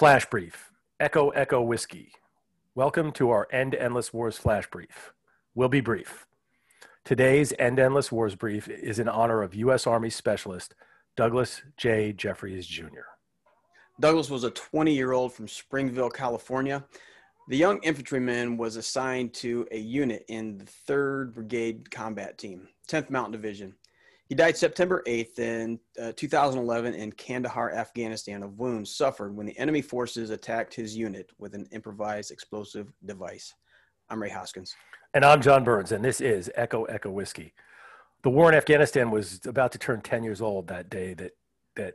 Flash Brief, Echo Echo Whiskey. Welcome to our End Endless Wars Flash Brief. We'll be brief. Today's End Endless Wars Brief is in honor of U.S. Army Specialist Douglas J. Jeffries Jr. Douglas was a 20 year old from Springville, California. The young infantryman was assigned to a unit in the 3rd Brigade Combat Team, 10th Mountain Division. He died September 8th in uh, 2011 in Kandahar, Afghanistan, of wounds suffered when the enemy forces attacked his unit with an improvised explosive device. I'm Ray Hoskins. And I'm John Burns, and this is Echo Echo Whiskey. The war in Afghanistan was about to turn 10 years old that day that, that,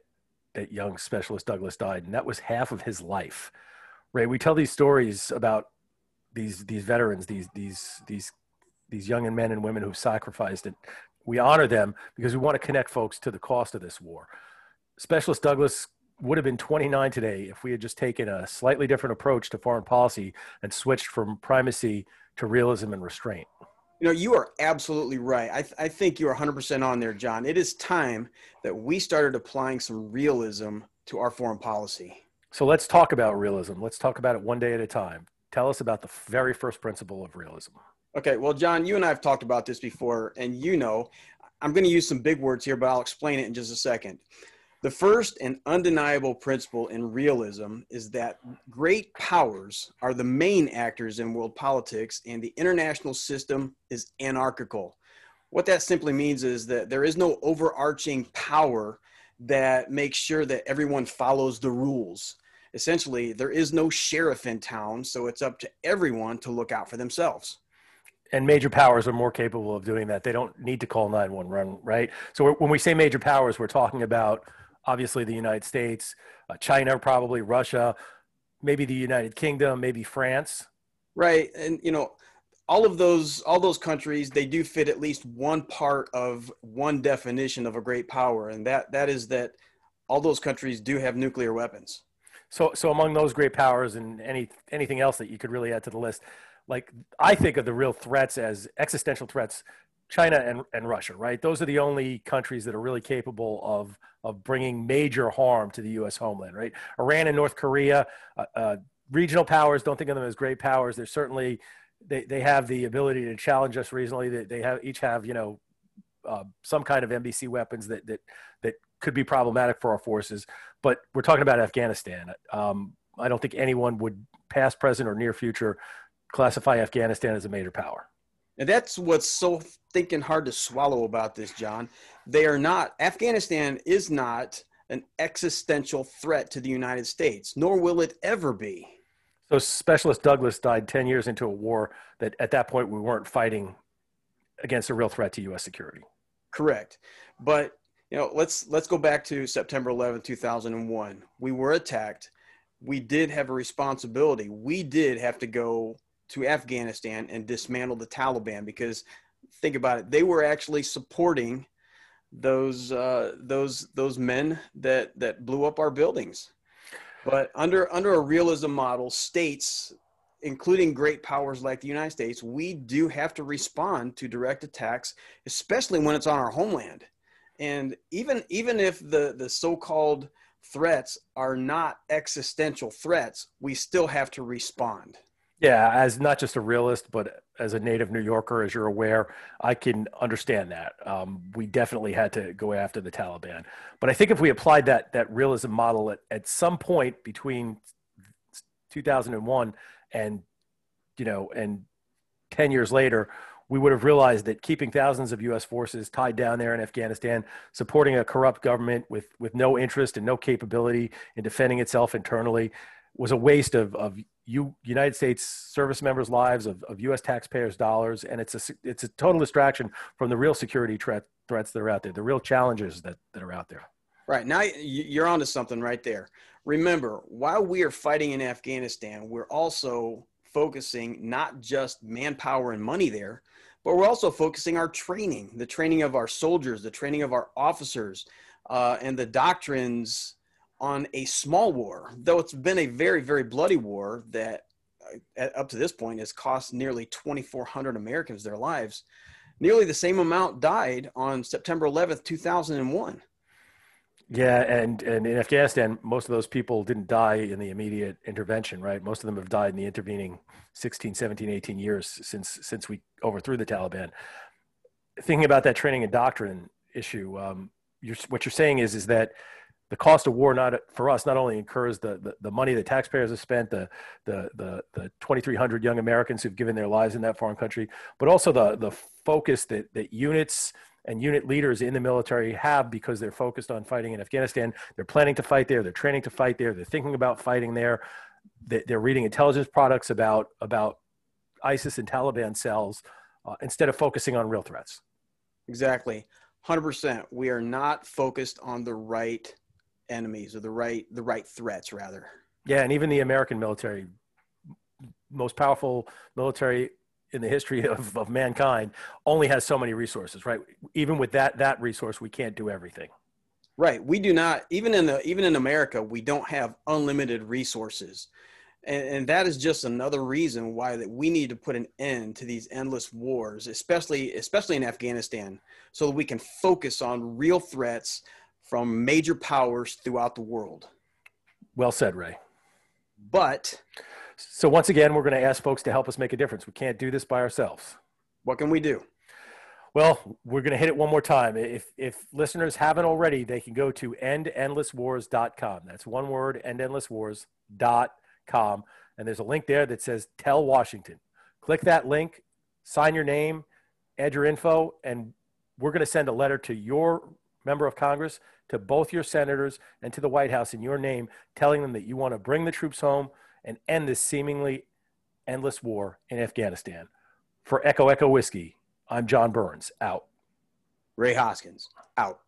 that young specialist Douglas died, and that was half of his life. Ray, we tell these stories about these, these veterans, these, these, these, these young men and women who've sacrificed it we honor them because we want to connect folks to the cost of this war. Specialist Douglas would have been 29 today if we had just taken a slightly different approach to foreign policy and switched from primacy to realism and restraint. You know, you are absolutely right. I, th- I think you're 100% on there, John. It is time that we started applying some realism to our foreign policy. So let's talk about realism. Let's talk about it one day at a time. Tell us about the very first principle of realism. Okay, well, John, you and I have talked about this before, and you know, I'm going to use some big words here, but I'll explain it in just a second. The first and undeniable principle in realism is that great powers are the main actors in world politics, and the international system is anarchical. What that simply means is that there is no overarching power that makes sure that everyone follows the rules. Essentially, there is no sheriff in town, so it's up to everyone to look out for themselves and major powers are more capable of doing that. They don't need to call 911, right? So when we say major powers, we're talking about obviously the United States, uh, China, probably Russia, maybe the United Kingdom, maybe France. Right. And, you know, all of those all those countries they do fit at least one part of one definition of a great power and that that is that all those countries do have nuclear weapons so so among those great powers and any anything else that you could really add to the list like I think of the real threats as existential threats, China and, and Russia, right? Those are the only countries that are really capable of of bringing major harm to the U.S. homeland, right? Iran and North Korea, uh, uh, regional powers. Don't think of them as great powers. They're certainly they, they have the ability to challenge us reasonably. They, they have each have you know uh, some kind of NBC weapons that that that could be problematic for our forces. But we're talking about Afghanistan. Um, I don't think anyone would, past, present, or near future, classify Afghanistan as a major power. And that's what's so thinking hard to swallow about this, John. They are not, Afghanistan is not an existential threat to the United States, nor will it ever be. So, Specialist Douglas died 10 years into a war that at that point we weren't fighting against a real threat to U.S. security. Correct. But, you know, let's, let's go back to September 11, 2001. We were attacked. We did have a responsibility. We did have to go to Afghanistan and dismantle the Taliban because think about it, they were actually supporting those uh, those those men that that blew up our buildings. But under under a realism model, states, including great powers like the United States, we do have to respond to direct attacks, especially when it's on our homeland. And even even if the the so-called threats are not existential threats, we still have to respond. Yeah, as not just a realist, but as a native New Yorker, as you're aware, I can understand that. Um, we definitely had to go after the Taliban. But I think if we applied that that realism model at, at some point between 2001 and you know and 10 years later, we would have realized that keeping thousands of U.S. forces tied down there in Afghanistan, supporting a corrupt government with with no interest and no capability in defending itself internally, was a waste of, of you United States service members' lives of, of U.S. taxpayers' dollars, and it's a it's a total distraction from the real security threat, threats that are out there, the real challenges that, that are out there. Right now, you're onto something right there. Remember, while we are fighting in Afghanistan, we're also focusing not just manpower and money there, but we're also focusing our training, the training of our soldiers, the training of our officers, uh, and the doctrines on a small war, though it's been a very, very bloody war that uh, up to this point has cost nearly 2,400 Americans their lives. Nearly the same amount died on September 11th, 2001. Yeah, and, and in Afghanistan, most of those people didn't die in the immediate intervention, right? Most of them have died in the intervening 16, 17, 18 years since since we overthrew the Taliban. Thinking about that training and doctrine issue, um, you're, what you're saying is is that the cost of war not for us not only incurs the, the, the money the taxpayers have spent the the the, the 2300 young americans who've given their lives in that foreign country but also the the focus that that units and unit leaders in the military have because they're focused on fighting in afghanistan. They're planning to fight there. They're training to fight there. They're thinking about fighting there. They're reading intelligence products about about isis and taliban cells uh, instead of focusing on real threats. Exactly. 100% we are not focused on the right enemies or the right the right threats rather. Yeah and even the american military most powerful military in the history of, of mankind only has so many resources right? Even with that that resource we can't do everything. Right. We do not even in the even in america we don't have unlimited resources. And, and that is just another reason why that we need to put an end to these endless wars especially especially in afghanistan so that we can focus on real threats from major powers throughout the world. Well said, Ray. But so once again, we're going to ask folks to help us make a difference. We can't do this by ourselves. What can we do? Well, we're going to hit it one more time. If if listeners haven't already, they can go to endendlesswars.com. That's one word, endendlesswars.com. And there's a link there that says Tell Washington. Click that link, sign your name, add your info, and we're going to send a letter to your member of Congress to both your senators and to the White House in your name, telling them that you want to bring the troops home and end this seemingly endless war in Afghanistan. For Echo Echo Whiskey, I'm John Burns, out. Ray Hoskins, out.